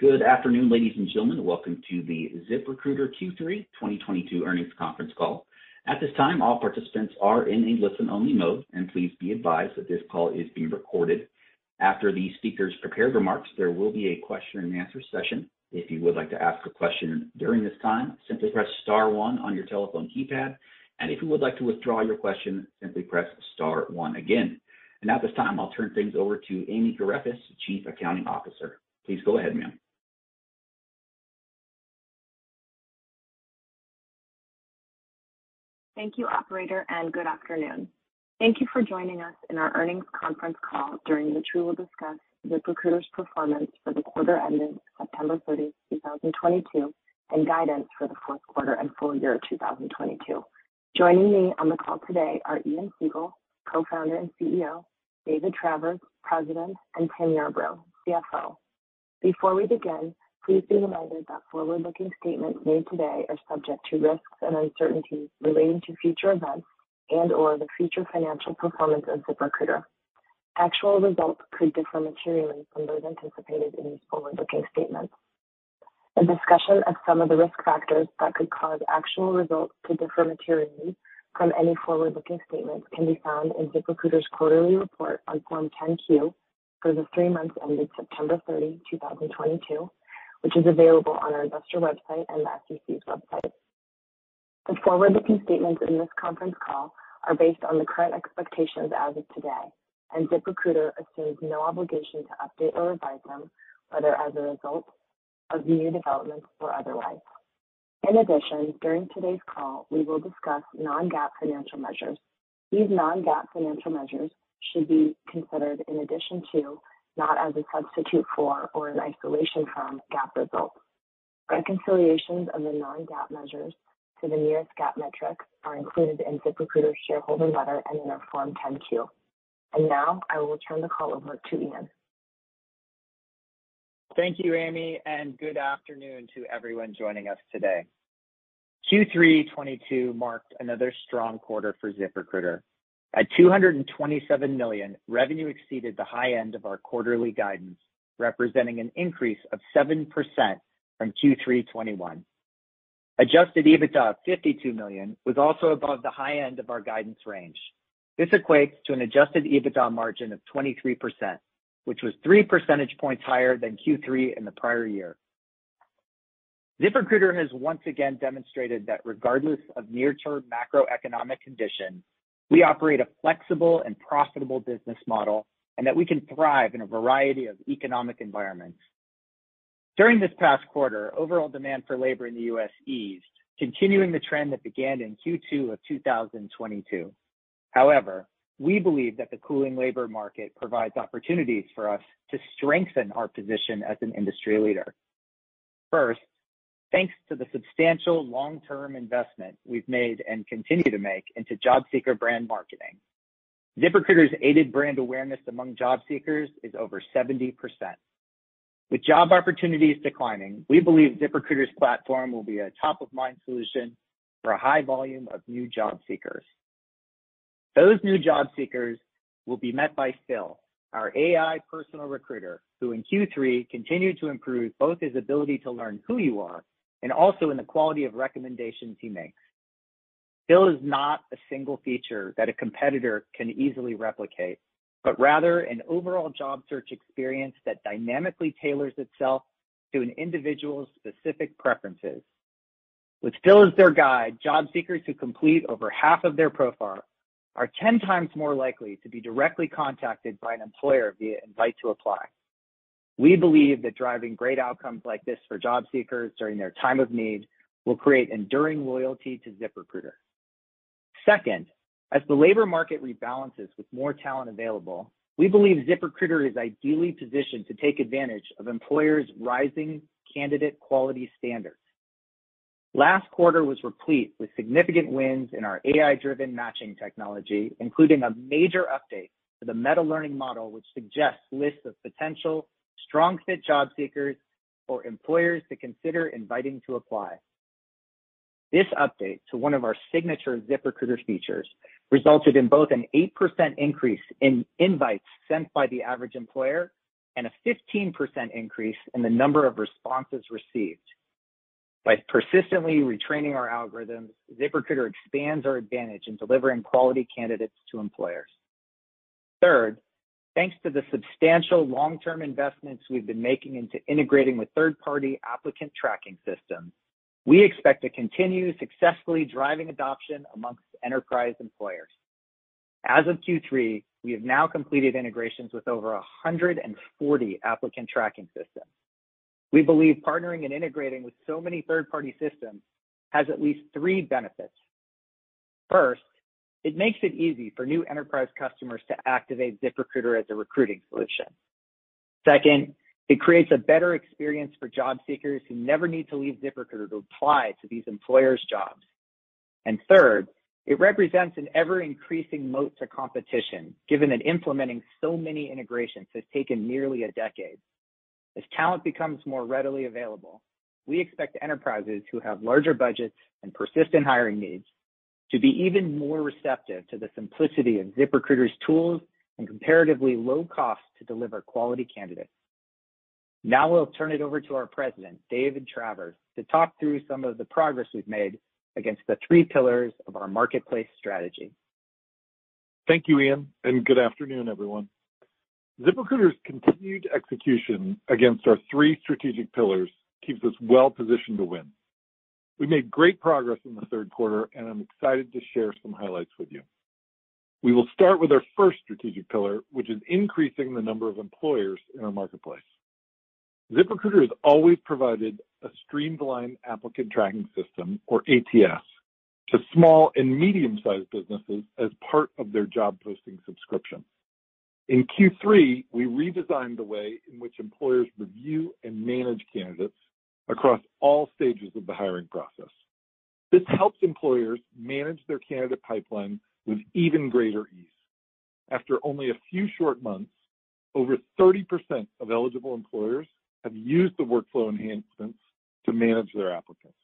Good afternoon, ladies and gentlemen. Welcome to the ZipRecruiter Q3 2022 earnings conference call. At this time, all participants are in a listen-only mode, and please be advised that this call is being recorded. After the speakers' prepared remarks, there will be a question and answer session. If you would like to ask a question during this time, simply press star one on your telephone keypad. And if you would like to withdraw your question, simply press star one again. And at this time, I'll turn things over to Amy Garefis, Chief Accounting Officer. Please go ahead, ma'am. Thank you, operator, and good afternoon. Thank you for joining us in our earnings conference call, during which we will discuss ZipRecruiter's performance for the quarter ending September 30, 2022, and guidance for the fourth quarter and full year 2022. Joining me on the call today are Ian Siegel, Co-founder and CEO, David Travers, President, and Tim Yarbrough, CFO. Before we begin, please be reminded that forward-looking statements made today are subject to risks and uncertainties relating to future events and/or the future financial performance of ZipRecruiter. Actual results could differ materially from those anticipated in these forward-looking statements. A discussion of some of the risk factors that could cause actual results to differ materially from any forward-looking statements can be found in ZipRecruiter's quarterly report on Form 10-Q for the three months ended September 30, 2022, which is available on our investor website and the SEC's website. The forward-looking statements in this conference call are based on the current expectations as of today, and ZipRecruiter assumes no obligation to update or revise them, whether as a result of new developments or otherwise. In addition, during today's call, we will discuss non-GAAP financial measures. These non-GAAP financial measures should be considered in addition to, not as a substitute for or in isolation from GAAP results. Reconciliations of the non-GAAP measures to the nearest GAAP metrics are included in ZipRecruiter's shareholder letter and in our Form 10-Q. And now I will turn the call over to Ian. Thank you, Amy, and good afternoon to everyone joining us today. Q3 2022 marked another strong quarter for ZipRecruiter. At $227 million, revenue exceeded the high end of our quarterly guidance, representing an increase of 7% from Q3 2021. Adjusted EBITDA of 52 million was also above the high end of our guidance range. This equates to an adjusted EBITDA margin of 23%, which was 3 percentage points higher than Q3 in the prior year. ZipRecruiter has once again demonstrated that regardless of near-term macroeconomic conditions, we operate a flexible and profitable business model, and that we can thrive in a variety of economic environments. During this past quarter, overall demand for labor in the U.S. eased, continuing the trend that began in Q2 of 2022. However, we believe that the cooling labor market provides opportunities for us to strengthen our position as an industry leader. First, thanks to the substantial long-term investment we've made and continue to make into job seeker brand marketing. ZipRecruiter's aided brand awareness among job seekers is over 70%. With job opportunities declining, we believe ZipRecruiter's platform will be a top-of-mind solution for a high volume of new job seekers. Those new job seekers will be met by Phil, our AI personal recruiter, who in Q3 continued to improve both his ability to learn who you are and also in the quality of recommendations he makes. Phil is not a single feature that a competitor can easily replicate, but rather an overall job search experience that dynamically tailors itself to an individual's specific preferences. With Phil as their guide, job seekers who complete over half of their profile are 10 times more likely to be directly contacted by an employer via invite to apply. We believe that driving great outcomes like this for job seekers during their time of need will create enduring loyalty to ZipRecruiter. Second, as the labor market rebalances with more talent available, we believe ZipRecruiter is ideally positioned to take advantage of employers' rising candidate quality standards. Last quarter was replete with significant wins in our AI-driven matching technology, including a major update to the meta-learning model, which suggests lists of potential strong fit job seekers for employers to consider inviting to apply. This update to one of our signature ZipRecruiter features resulted in both an 8% increase in invites sent by the average employer and a 15% increase in the number of responses received. By persistently retraining our algorithms, ZipRecruiter expands our advantage in delivering quality candidates to employers. Third, thanks to the substantial long-term investments we've been making into integrating with third-party applicant tracking systems, we expect to continue successfully driving adoption amongst enterprise employers. As of Q3, we have now completed integrations with over 140 applicant tracking systems. We believe partnering and integrating with so many third-party systems has at least three benefits. First, it makes it easy for new enterprise customers to activate ZipRecruiter as a recruiting solution. Second, it creates a better experience for job seekers who never need to leave ZipRecruiter to apply to these employers' jobs. And Third, it represents an ever-increasing moat to competition, given that implementing so many integrations has taken nearly a decade. As talent becomes more readily available, we expect enterprises who have larger budgets and persistent hiring needs to be even more receptive to the simplicity of ZipRecruiter's tools and comparatively low cost to deliver quality candidates. Now I'll turn it over to our President, David Travers, to talk through some of the progress we've made against the three pillars of our marketplace strategy. Thank you, Ian, and good afternoon, everyone. ZipRecruiter's continued execution against our three strategic pillars keeps us well positioned to win. We made great progress in the third quarter, and I'm excited to share some highlights with you. We will start with our first strategic pillar, which is increasing the number of employers in our marketplace. ZipRecruiter has always provided a streamlined applicant tracking system, or ATS, to small and medium-sized businesses as part of their job posting subscription. In Q3, we redesigned the way in which employers review and manage candidates across all stages of the hiring process. This helps employers manage their candidate pipeline with even greater ease. After only a few short months, over 30% of eligible employers have used the workflow enhancements to manage their applicants.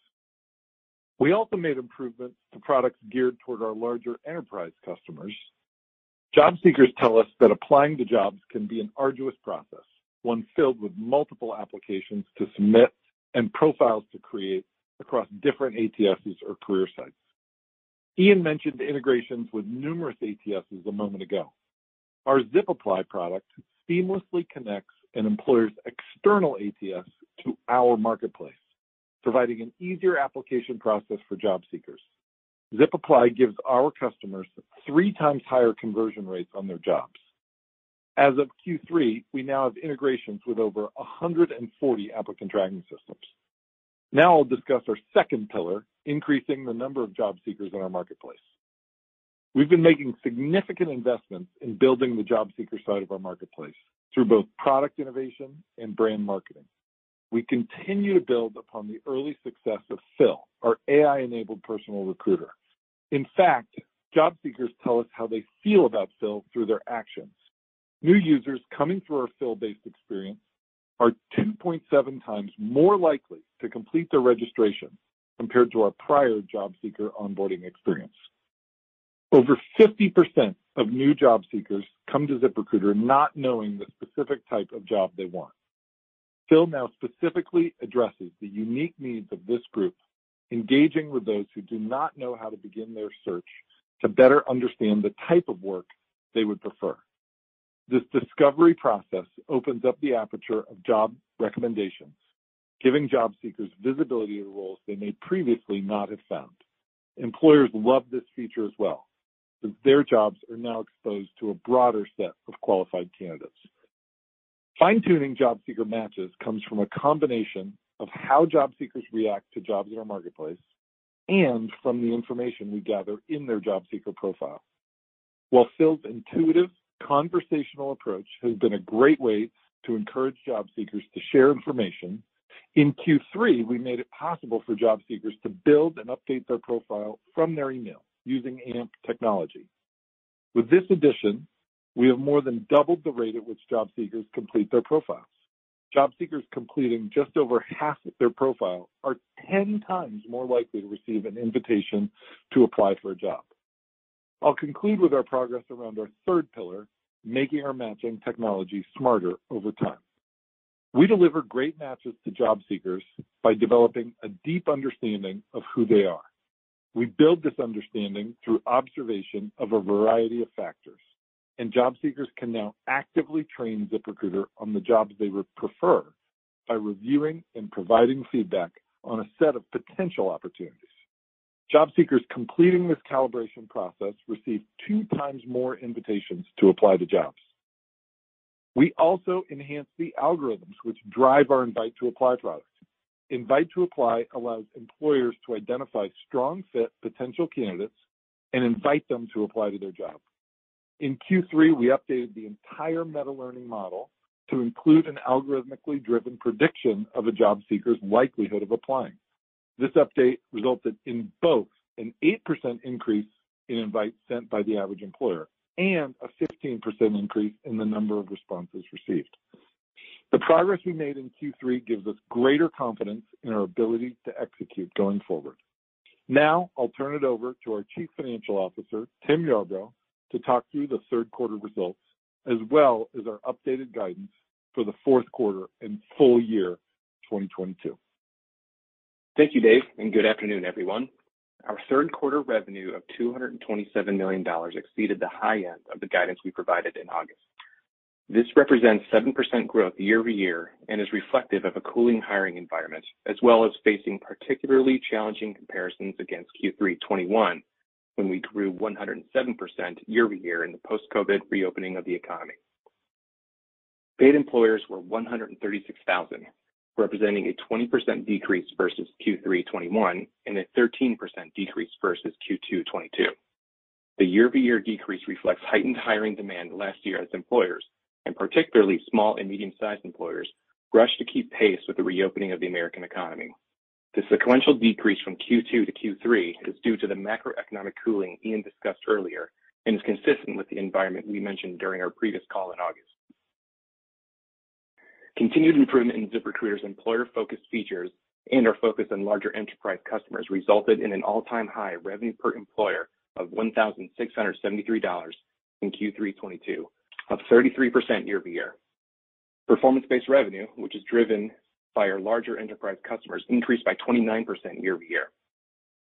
We also made improvements to products geared toward our larger enterprise customers. Job seekers tell us that applying to jobs can be an arduous process, one filled with multiple applications to submit and profiles to create across different ATSs or career sites. Ian mentioned integrations with numerous ATSs a moment ago. Our ZipApply product seamlessly connects an employer's external ATS to our marketplace, providing an easier application process for job seekers. ZipApply gives our customers three times higher conversion rates on their jobs. As of Q3, we now have integrations with over 140 applicant tracking systems. Now I'll discuss our second pillar, increasing the number of job seekers in our marketplace. We've been making significant investments in building the job seeker side of our marketplace through both product innovation and brand marketing. We continue to build upon the early success of Phil, our AI-enabled personal recruiter. In fact, job seekers tell us how they feel about Phil through their actions. New users coming through our Phil-based experience are 2.7 times more likely to complete their registration compared to our prior job seeker onboarding experience. Over 50% of new job seekers come to ZipRecruiter not knowing the specific type of job they want. Phil now specifically addresses the unique needs of this group, engaging with those who do not know how to begin their search to better understand the type of work they would prefer. This discovery process opens up the aperture of job recommendations, giving job seekers visibility to roles they may previously not have found. Employers love this feature as well, since their jobs are now exposed to a broader set of qualified candidates. Fine-tuning job seeker matches comes from a combination of how job seekers react to jobs in our marketplace and from the information we gather in their job seeker profile. While Phil's intuitive conversational approach has been a great way to encourage job seekers to share information, in Q3, we made it possible for job seekers to build and update their profile from their email using AMP technology. With this addition, we have more than doubled the rate at which job seekers complete their profiles. Job seekers completing just over half of their profile are 10 times more likely to receive an invitation to apply for a job. I'll conclude with our progress around our third pillar, making our matching technology smarter over time. We deliver great matches to job seekers by developing a deep understanding of who they are. We build this understanding through observation of a variety of factors, and job seekers can now actively train ZipRecruiter on the jobs they would prefer by reviewing and providing feedback on a set of potential opportunities. Job seekers completing this calibration process receive two times more invitations to apply to jobs. We also enhance the algorithms which drive our Invite to Apply product. Invite to Apply allows employers to identify strong fit potential candidates and invite them to apply to their job. In Q3, we updated the entire meta-learning model to include an algorithmically driven prediction of a job seeker's likelihood of applying. This update resulted in both an 8% increase in invites sent by the average employer and a 15% increase in the number of responses received. The progress we made in Q3 gives us greater confidence in our ability to execute going forward. Now, I'll turn it over to our Chief Financial Officer, Tim Yarbrough, to talk through the third quarter results, as well as our updated guidance for the fourth quarter and full year 2022. Thank you, Dave, and good afternoon, everyone. Our third quarter revenue of $227 million exceeded the high end of the guidance we provided in August. This represents 7% growth year-over-year and is reflective of a cooling hiring environment, as well as facing particularly challenging comparisons against Q3 2021, when we grew 107% year-over-year in the post-COVID reopening of the economy. Paid employers were 136,000, representing a 20% decrease versus Q3 2021 and a 13% decrease versus Q2 2022. The year-over-year decrease reflects heightened hiring demand last year as employers, and particularly small and medium-sized employers, rushed to keep pace with the reopening of the American economy. The sequential decrease from Q2 to Q3 is due to the macroeconomic cooling Ian discussed earlier and is consistent with the environment we mentioned during our previous call in August. Continued improvement in ZipRecruiter's employer-focused features and our focus on larger enterprise customers resulted in an all-time high revenue per employer of $1,673 in Q3 2022, up 33% year-over-year. Performance-based revenue, which is driven by our larger enterprise customers, increased by 29% year-over-year.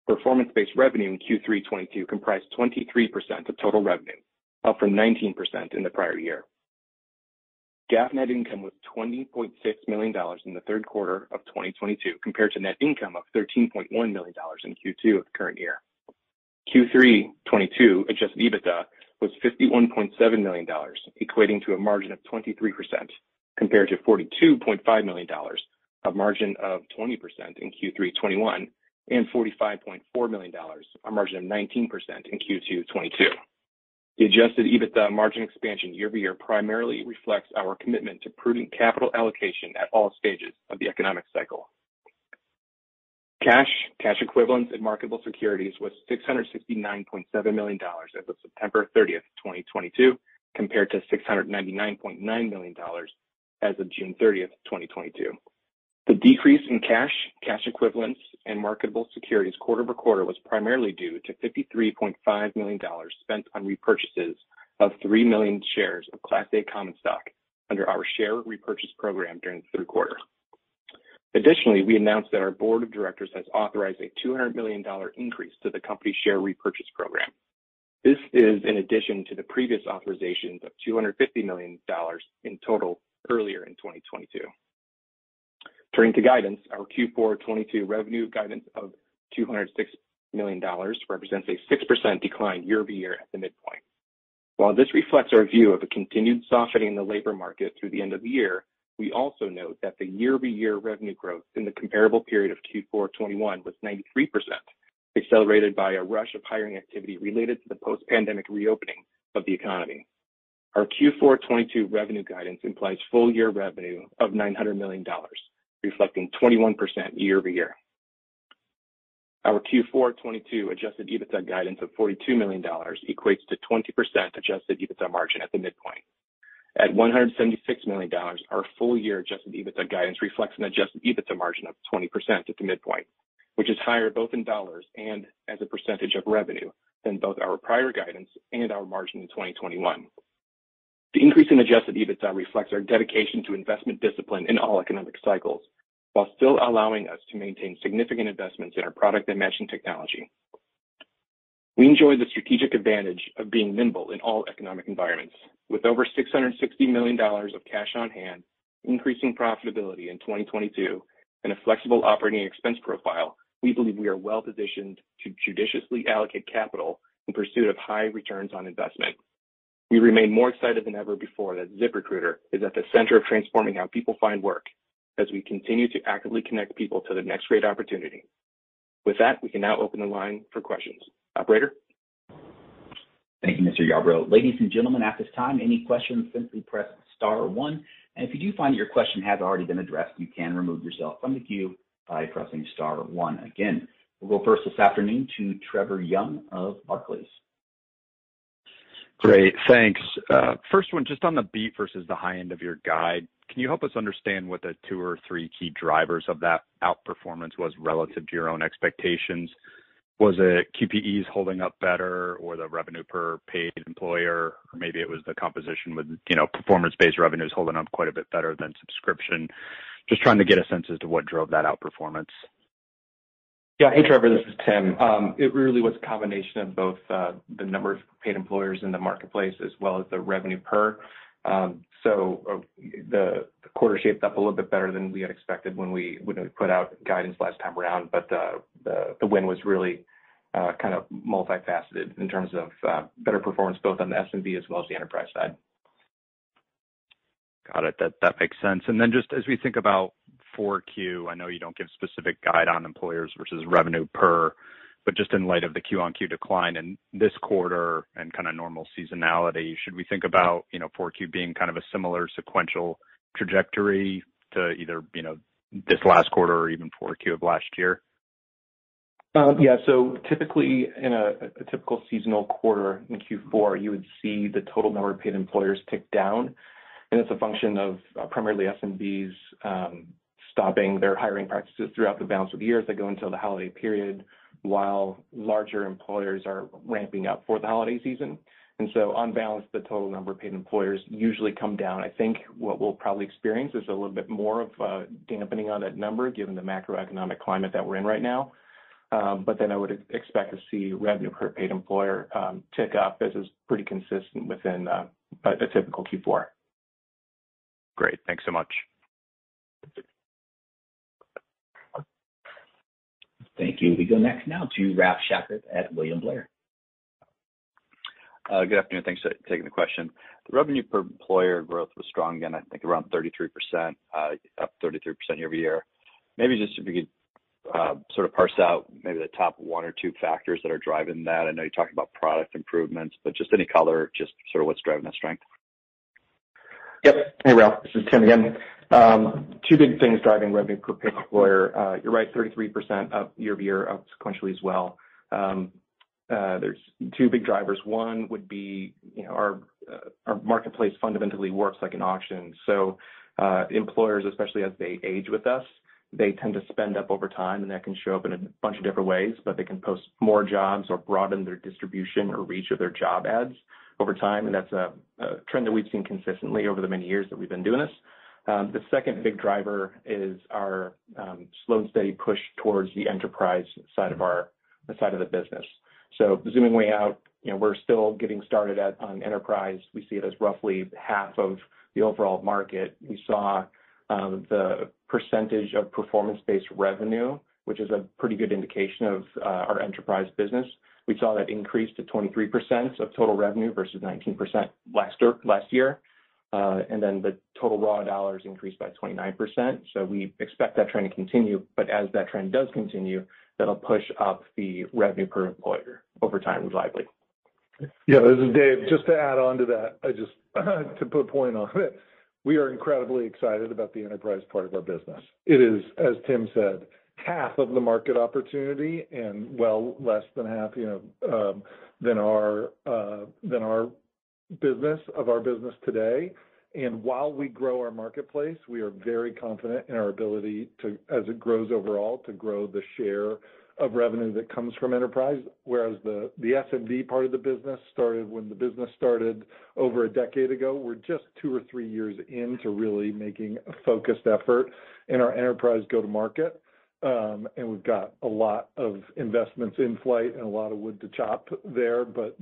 Performance-based revenue in Q3 2022 comprised 23% of total revenue, up from 19% in the prior year. GAAP net income was $20.6 million in the third quarter of 2022, compared to net income of $13.1 million in Q2 of the current year. Q3 2022 adjusted EBITDA was $51.7 million, equating to a margin of 23%, compared to $42.5 million, a margin of 20% in Q3 2021, and $45.4 million, a margin of 19% in Q2 2022. The adjusted EBITDA margin expansion year-over-year primarily reflects our commitment to prudent capital allocation at all stages of the economic cycle. Cash, cash equivalents, and marketable securities was $669.7 million as of September 30, 2022, compared to $699.9 million as of June 30, 2022. Decrease in cash cash equivalents, and marketable securities quarter-over-quarter was primarily due to $53.5 million spent on repurchases of 3 million shares of Class A common stock under our share repurchase program during the third quarter. Additionally, we announced that our board of directors has authorized a $200 million increase to the company's share repurchase program. This is in addition to the previous authorizations of $250 million in total earlier in 2022. Turning to guidance, our Q4 2022 revenue guidance of $206 million represents a 6% decline year-over-year at the midpoint. While this reflects our view of a continued softening in the labor market through the end of the year, we also note that the year-over-year revenue growth in the comparable period of Q4 2021 was 93%, accelerated by a rush of hiring activity related to the post-pandemic reopening of the economy. Our Q4 2022 revenue guidance implies full year revenue of $900 million, reflecting 21% year-over-year. Our Q4 2022 adjusted EBITDA guidance of $42 million equates to 20% adjusted EBITDA margin at the midpoint. At $176 million, our full year adjusted EBITDA guidance reflects an adjusted EBITDA margin of 20% at the midpoint, which is higher both in dollars and as a percentage of revenue than both our prior guidance and our margin in 2021. The increase in adjusted EBITDA reflects our dedication to investment discipline in all economic cycles, while still allowing us to maintain significant investments in our product and matching technology. We enjoy the strategic advantage of being nimble in all economic environments. With over $660 million of cash on hand, increasing profitability in 2022, and a flexible operating expense profile, we believe we are well-positioned to judiciously allocate capital in pursuit of high returns on investment. We remain more excited than ever before that ZipRecruiter is at the center of transforming how people find work as we continue to actively connect people to the next great opportunity. With that, we can now open the line for questions. Operator? Thank you, Mr. Yarbrough. Ladies and gentlemen, at this time, any questions, simply press star one. And if you do find that your question has already been addressed, you can remove yourself from the queue by pressing star one again. We'll go first this afternoon to Trevor Young of Barclays. Great. Thanks. Uh, first one, just on the beat versus the high end of your guide, can you help us understand what the two or three key drivers of that outperformance was relative to your own expectations? Was it QPEs holding up better or the revenue per paid employer? Or maybe it was the composition with, you know, performance-based revenues holding up quite a bit better than subscription. Just trying to get a sense as to what drove that outperformance. Yeah. Hey, Trevor, this is Tim. Um, it really was a combination of both, uh, the number of paid employers in the marketplace as well as the revenue per. Um, Uh, the the quarter shaped up a little bit better than we had expected when we put out guidance last time around. But uh the win was really uh, kind of multifaceted in terms of uh, better performance both on the SMB as well as the enterprise side. Got it. That makes sense. And then just as we think about 4Q, I know you don't give specific guide on employers versus revenue per, but just in light of the Q-on-Q decline in this quarter and kind of normal seasonality, should we think about, you know, 4Q being kind of a similar sequential trajectory to either, you know, this last quarter or even 4Q of last year? Um, yeah. So typically in a typical seasonal quarter in Q4, you would see the total number of paid employers tick down, and it's a function of uh, primarily SMBs um, stopping their hiring practices throughout the balance of the year as they go into the holiday period, while larger employers are ramping up for the holiday season. And so on balance, the total number of paid employers usually come down. I think what we'll probably experience is a little bit more of dampening on that number given the macroeconomic climate that we're in right now. Um but then I would expect to see revenue per paid employer tick up as is pretty consistent within a typical Q4. Great. Thanks so much. Thank you. We go next now to Ralph Schackart at William Blair. Uh, good afternoon. Thanks for taking the question. The revenue per employer growth was strong again, I think around 33%, uh, up 33% year-over-year. Maybe just if you could uh, sort of parse out maybe the top one or two factors that are driving that. I know you talked about product improvements, but just any color, just sort of what's driving that strength. Yep. Hey, Ralph, this is Tim again. Um, two big things driving revenue per paid employer. Uh, you're right, 33% up year-over-year, up sequentially as well. Um, uh, there's two big drivers. One would be, you know, uh, our marketplace fundamentally works like an auction. So uh employers, especially as they age with us, they tend to spend up over time, and that can show up in a bunch of different ways, but they can post more jobs or broaden their distribution or reach of their job ads over time. And that's a trend that we've seen consistently over the many years that we've been doing this. Um, the second big driver is our um, slow and steady push towards the enterprise side of our side of the business. So zooming way out, you know, we're still getting started on enterprise. We see it as roughly half of the overall market. We saw um, the percentage of performance-based revenue, which is a pretty good indication of uh, our enterprise business. We saw that increase to 23% of total revenue versus 19% last year. Uh, and then the total raw dollars increased by 29%. So we expect that trend to continue. But as that trend does continue, that'll push up the revenue per employer over time reliably. Yeah, this is Dave. Just to add on to that, I just to put a point on it, we are incredibly excited about the enterprise part of our business. It is, as Tim said, half of the market opportunity and well less than half, you know, um, than our uh, than our business of our business today. And while we grow our marketplace, we are very confident in our ability to, as it grows overall, to grow the share of revenue that comes from enterprise, whereas the the SMB part of the business started when the business started over a decade ago. We're just two or three years into really making a focused effort in our enterprise go-to-market. And we've got a lot of investments in flight and a lot of wood to chop there, but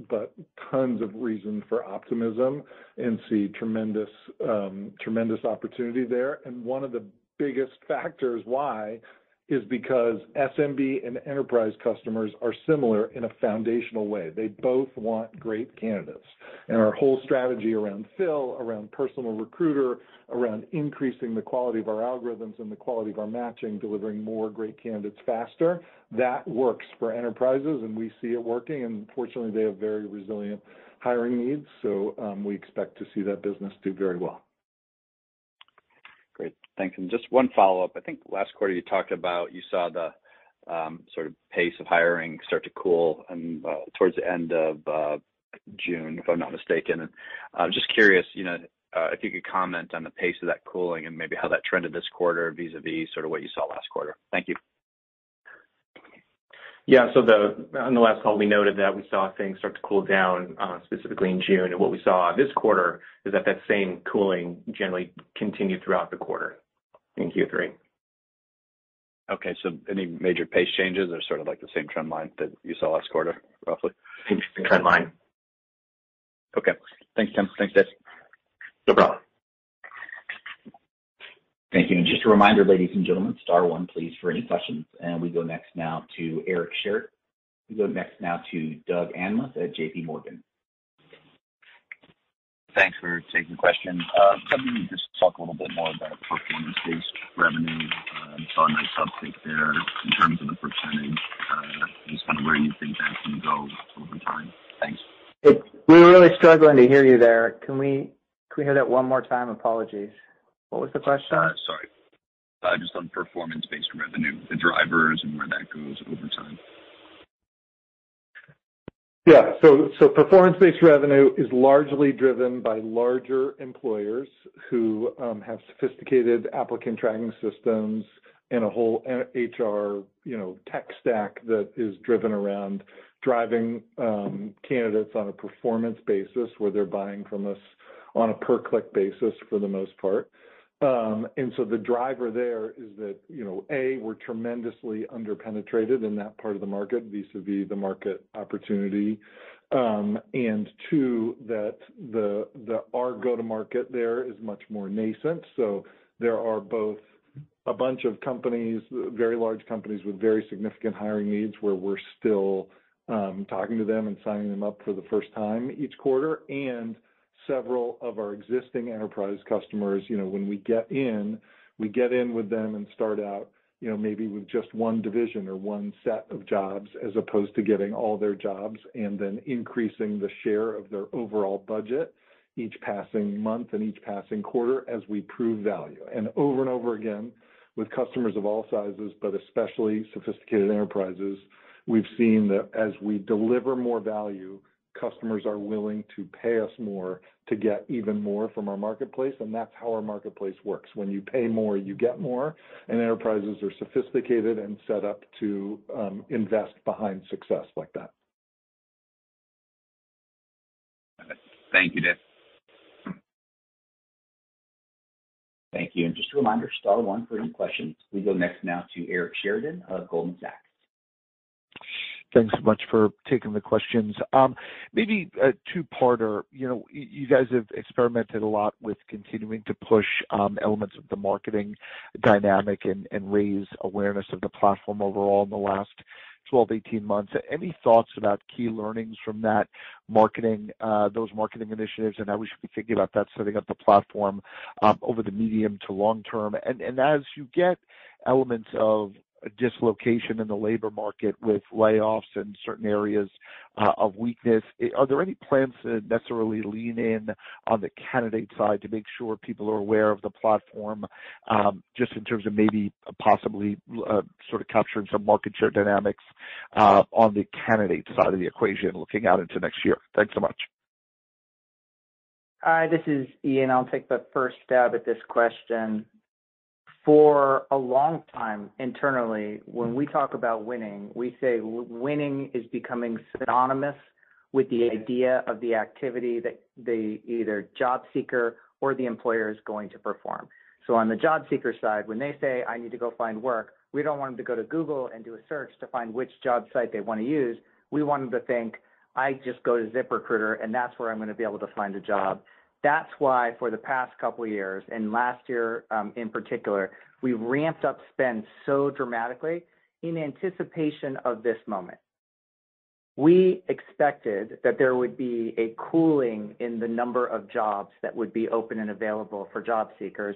tons of reason for optimism and see tremendous um tremendous opportunity there. And one of the biggest factors why is because SMB and enterprise customers are similar in a foundational way. They both want great candidates. And our whole strategy around Phil, around personal recruiter, around increasing the quality of our algorithms and the quality of our matching, delivering more great candidates faster, that works for enterprises, and we see it working. And fortunately, they have very resilient hiring needs. So um, we expect to see that business do very well. Great. Thanks. And just one follow-up. I think last quarter you talked about you saw the um, sort of pace of hiring start to cool and uh, towards the end of uh, June, if I'm not mistaken. And I'm just curious, you know, if you could comment on the pace of that cooling and maybe how that trended this quarter vis-a-vis sort of what you saw last quarter. Thank you. Yeah. So the on the last call, we noted that we saw things start to cool down, uh, specifically in June. And what we saw this quarter is that that same cooling generally continued throughout the quarter in Q3. Okay. So any major pace changes or sort of like the same trend line that you saw last quarter, roughly? Same trend line. Okay. Thanks, Tim. Thanks, Dave. No problem. Thank you. And just a reminder, ladies and gentlemen, star one please for any questions. And we go next now to Eric Sheridan. We go next now to Doug Anmuth at J.P. Morgan. Thanks for taking the question. Uh, can you just talk a little bit more about performance-based revenue? Uh, saw a nice uptick there in terms of the percentage. Uh, just kind of where you think that can go over time. Thanks. We're really struggling to hear you there. Can we hear that one more time? Apologies. What was the question? Uh, sorry. Uh, just on performance-based revenue, the drivers and where that goes over time. Yeah. So so performance-based revenue is largely driven by larger employers who um, have sophisticated applicant tracking systems and a whole HR, you know, tech stack that is driven around driving um, candidates on a performance basis, where they're buying from us on a per click basis for the most part. Um, the driver there is that, you know, A, we're tremendously under-penetrated in that part of the market vis-a-vis the market opportunity. Um, two, that the the our go-to-market there is much more nascent. So there are both a bunch of companies, very large companies with very significant hiring needs, where we're still um, talking to them and signing them up for the first time each quarter. Several of our existing enterprise customers, you know, when we get in, we get in with them and start out, you know, maybe with just one division or one set of jobs, as opposed to getting all their jobs and then increasing the share of their overall budget each passing month and each passing quarter as we prove value. And over and over again, with customers of all sizes, but especially sophisticated enterprises, we've seen that as we deliver more value, customers are willing to pay us more to get even more from our marketplace, and that's how our marketplace works. When you pay more, you get more, and enterprises are sophisticated and set up to um, invest behind success like that. Thank you, Dave. Thank you. And just a reminder, star one for any questions. We go next now to Eric Sheridan of Goldman Sachs. Thanks so much for taking the questions. Um, maybe a two-parter. You know, you guys have experimented a lot with continuing to push um, elements of the marketing dynamic and raise awareness of the platform overall in the last 12, 18 months. Any thoughts about key learnings from that marketing, uh, those marketing initiatives and how we should be thinking about that setting up the platform um, over the medium to long term? And as you get elements of dislocation in the labor market with layoffs in certain areas uh, of weakness, are there any plans to necessarily lean in on the candidate side to make sure people are aware of the platform, um, just in terms of maybe possibly uh, sort of capturing some market share dynamics uh, on the candidate side of the equation looking out into next year? Thanks so much. Hi, this is Ian. I'll take the first stab at this question. For a long time internally, when we talk about winning, we say winning is becoming synonymous with the idea of the activity that the either job seeker or the employer is going to perform. So on the job seeker side, when they say, "I need to go find work," we don't want them to go to Google and do a search to find which job site they wanna use. We want them to think, "I just go to ZipRecruiter, and that's where I'm gonna be able to find a job." That's why for the past couple of years, and last year, um, in particular, we ramped up spend so dramatically in anticipation of this moment. We expected that there would be a cooling in the number of jobs that would be open and available for job seekers,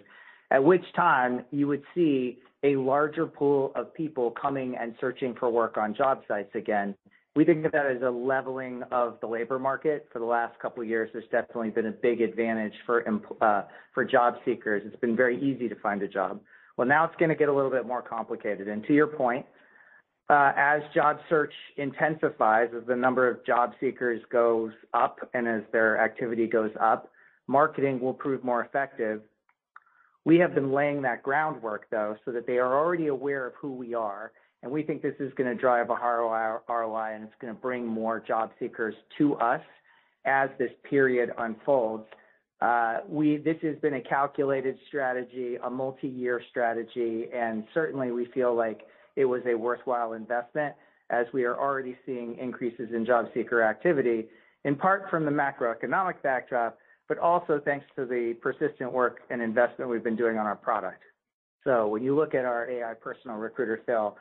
at which time you would see a larger pool of people coming and searching for work on job sites again. We think of that as a leveling of the labor market. For the last couple of years, there's definitely been a big advantage uh, for job seekers. It's been very easy to find a job. Well, now it's gonna get a little bit more complicated. And to your point, uh, as job search intensifies, as the number of job seekers goes up and as their activity goes up, marketing will prove more effective. We have been laying that groundwork, though, so that they are already aware of who we are, and we think this is gonna drive a higher ROI, and it's gonna bring more job seekers to us as this period unfolds. Uh, this has been a calculated strategy, a multi-year strategy, and certainly we feel like it was a worthwhile investment as we are already seeing increases in job seeker activity, in part from the macroeconomic backdrop, but also thanks to the persistent work and investment we've been doing on our product. So when you look at our AI personal recruiter, Phil,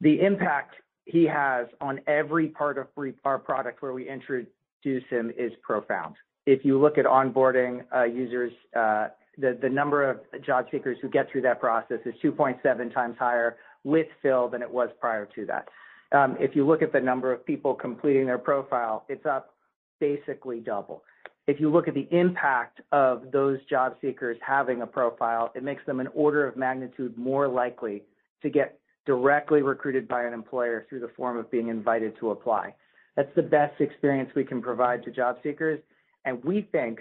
the impact he has on every part of our product where we introduce him is profound. If you look at onboarding uh, users, uh, the number of job seekers who get through that process is 2.7 times higher with Phil than it was prior to that. Um, if you look at the number of people completing their profile, it's up basically double. If you look at the impact of those job seekers having a profile, it makes them an order of magnitude more likely to get directly recruited by an employer through the form of being invited to apply. That's the best experience we can provide to job seekers, and we think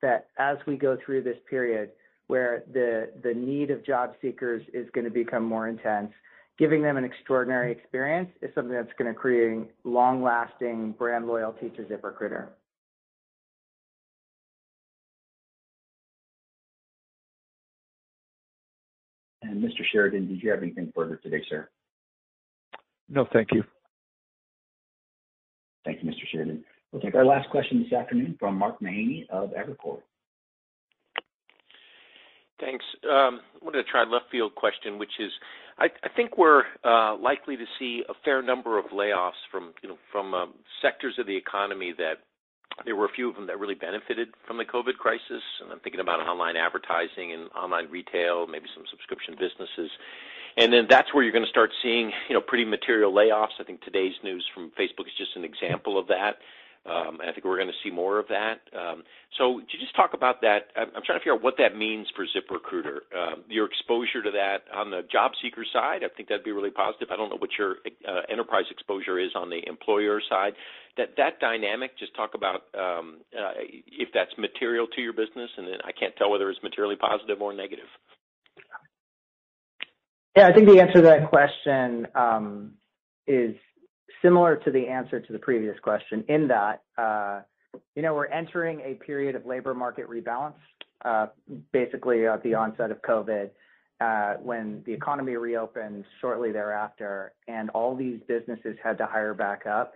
that as we go through this period where the the need of job seekers is gonna become more intense, giving them an extraordinary experience is something that's gonna create long-lasting brand loyalty to ZipRecruiter. Mr. Sheridan, did you have anything further today, sir? No, thank you. Thank you, Mr. Sheridan. We'll take our last question this afternoon from Mark Mahaney of Evercore. Thanks. Um, I wanted to try a left field question, which is, I think we're uh, likely to see a fair number of layoffs from, you know, from um, sectors of the economy that there were a few of them that really benefited from the COVID crisis, and I'm thinking about online advertising and online retail, maybe some subscription businesses. And then that's where you're gonna start seeing, you know, pretty material layoffs. I think today's news from Facebook is just an example of that. Um, and I think we're gonna see more of that. Um, could you just talk about that? I'm trying to figure out what that means for ZipRecruiter. Um, your exposure to that on the job seeker side, I think that'd be really positive. I don't know what your uh, enterprise exposure is on the employer side. That that dynamic, just talk about um, uh, if that's material to your business, and then I can't tell whether it's materially positive or negative. Yeah. I think the answer to that question um, is similar to the answer to the previous question in that, uh, you know, we're entering a period of labor market rebalance, uh, basically at the onset of COVID, when the economy reopened shortly thereafter and all these businesses had to hire back up.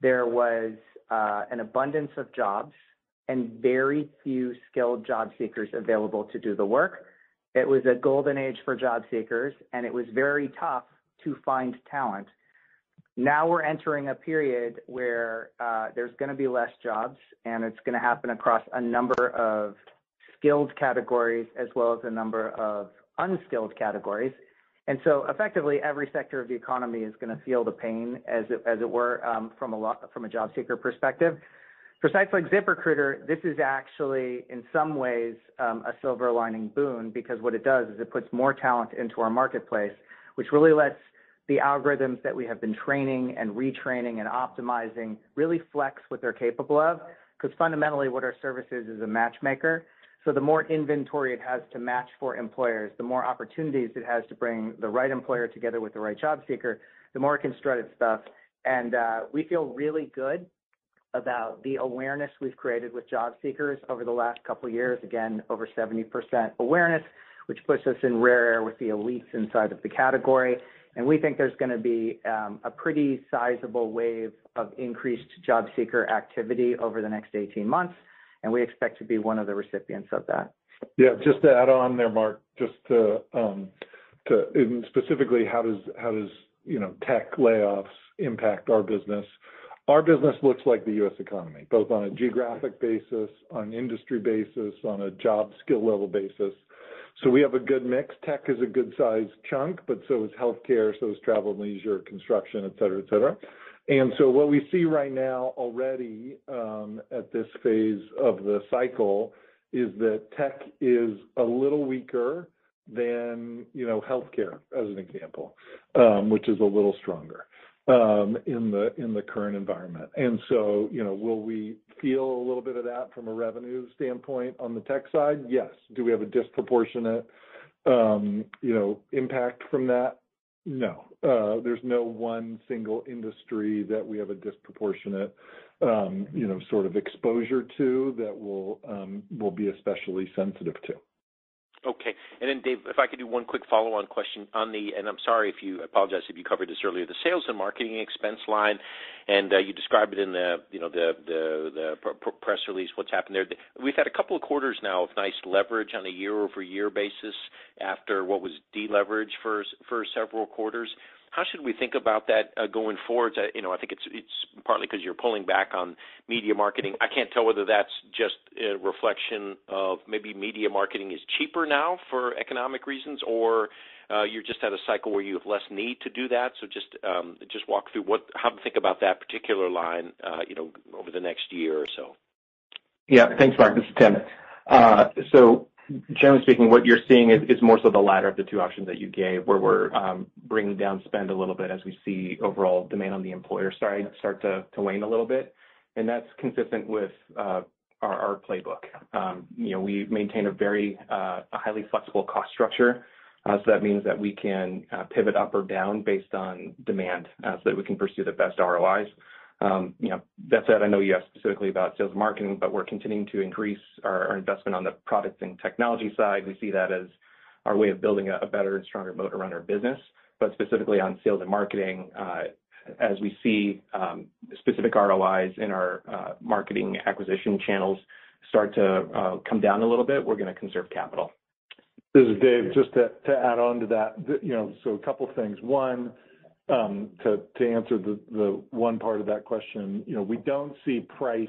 There was uh, an abundance of jobs and very few skilled job seekers available to do the work. It was a golden age for job seekers, and it was very tough to find talent. Now we're entering a period where uh, there's gonna be less jobs, and it's gonna happen across a number of skilled categories as well as a number of unskilled categories. And so effectively, every sector of the economy is gonna feel the pain as it were, um, from a job seeker perspective. For sites like ZipRecruiter, this is actually, in some ways, um, a silver lining boon because what it does is it puts more talent into our marketplace, which really lets the algorithms that we have been training and retraining and optimizing really flex what they're capable of. Because fundamentally, what our service is is a matchmaker. So the more inventory it has to match for employers, the more opportunities it has to bring the right employer together with the right job seeker, the more it can strut its stuff. And uh we feel really good about the awareness we've created with job seekers over the last couple of years. Again, over 70% awareness, which puts us in rare air with the elites inside of the category. And we think there's gonna be a pretty sizable wave of increased job seeker activity over the next 18 months, and we expect to be one of the recipients of that. Yeah, just to add on there, Mark, just to um, to, specifically how does, how does you know, tech layoffs impact our business? Our business looks like the U.S. economy, both on a geographic basis, on an industry basis, on a job skill level basis. So we have a good mix. Tech is a good size chunk, but so is healthcare, so is travel and leisure, construction, et cetera, et cetera. And so what we see right now already, um, at this phase of the cycle is that tech is a little weaker than, you know, healthcare, as an example, um, which is a little stronger, um in the in the current environment. And so, you know, will we feel a little bit of that from a revenue standpoint on the tech side? Yes. Do we have a disproportionate, um, you know, impact from that? No. Uh, there's no one single industry that we have a disproportionate, um, you know, sort of exposure to that we'll um, be especially sensitive to. Okay. And then Dave, if I could do one quick follow-on question on the, and I'm sorry if you, I apologize if you covered this earlier, the sales and marketing expense line, and uh, you described it in the, you know, the the the press release, what's happened there. We've had a couple of quarters now of nice leverage on a year-over-year basis after what was deleverage for for several quarters. How should we think about that uh, going forward? You know, I think it's it's partly because you're pulling back on media marketing. I can't tell whether that's just a reflection of maybe media marketing is cheaper now for economic reasons, or uh, you're just at a cycle where you have less need to do that. So just um, just walk through what how to think about that particular line, uh, you know, over the next year or so. Yeah. Thanks, Mark. This is Tim. Generally speaking, what you're seeing is more so the latter of the two options that you gave, where we're um, bringing down spend a little bit as we see overall demand on the employer side start to wane a little bit. And that's consistent with uh, our playbook. Um, you know, we maintain a very uh, highly flexible cost structure. Uh so that means that we can uh, pivot up or down based on demand, so that we can pursue the best ROIs. Um, you know, that said, I know you asked specifically about sales and marketing, but we're continuing to increase our investment on the product and technology side. We see that as our way of building a better and stronger moat around our business. But specifically on sales and marketing, uh, as we see um, specific ROIs in our uh, marketing acquisition channels start to uh, come down a little bit, we're gonna conserve capital. This is Dave. Just to add on to that. You know, so a couple things. One, Um, to answer the one part of that question, you know, we don't see price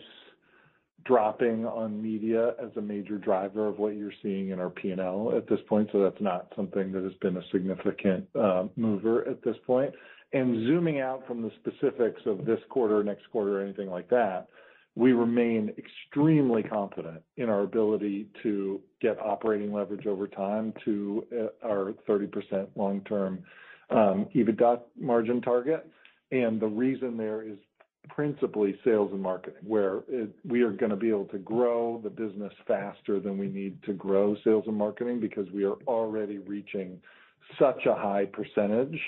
dropping on media as a major driver of what you're seeing in our P&L at this point. So that's not something that has been a significant uh, mover at this point. And Zooming out from the specifics of this quarter, next quarter, or anything like that, we remain extremely confident in our ability to get operating leverage over time to uh, our 30% long-term Um, EBITDA margin target. And the reason there is principally sales and marketing, where we are gonna be able to grow the business faster than we need to grow sales and marketing because we are already reaching such a high percentage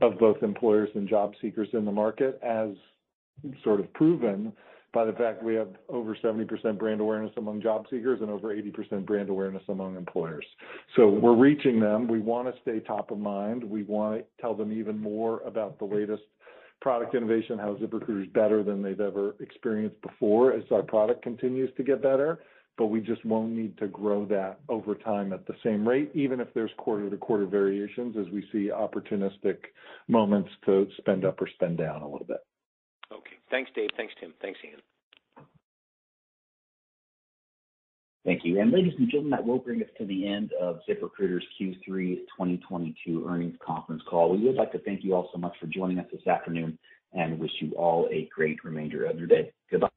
of both employers and job seekers in the market, as sort of proven by the fact we have over 70% brand awareness among job seekers and over 80% brand awareness among employers. So we're reaching them. We wanna stay top of mind. We wanna tell them even more about the latest product innovation, how ZipRecruiter is better than they've ever experienced before as our product continues to get better. But we just won't need to grow that over time at the same rate, even if there's quarter-to-quarter variations as we see opportunistic moments to spend up or spend down a little bit. Okay. Thanks, Dave. Thanks, Tim. Thanks, Ian. Thank you. And ladies and gentlemen, that will bring us to the end of ZipRecruiter's Q3 2022 earnings conference call. We would like to thank you all so much for joining us this afternoon and wish you all a great remainder of your day. Goodbye.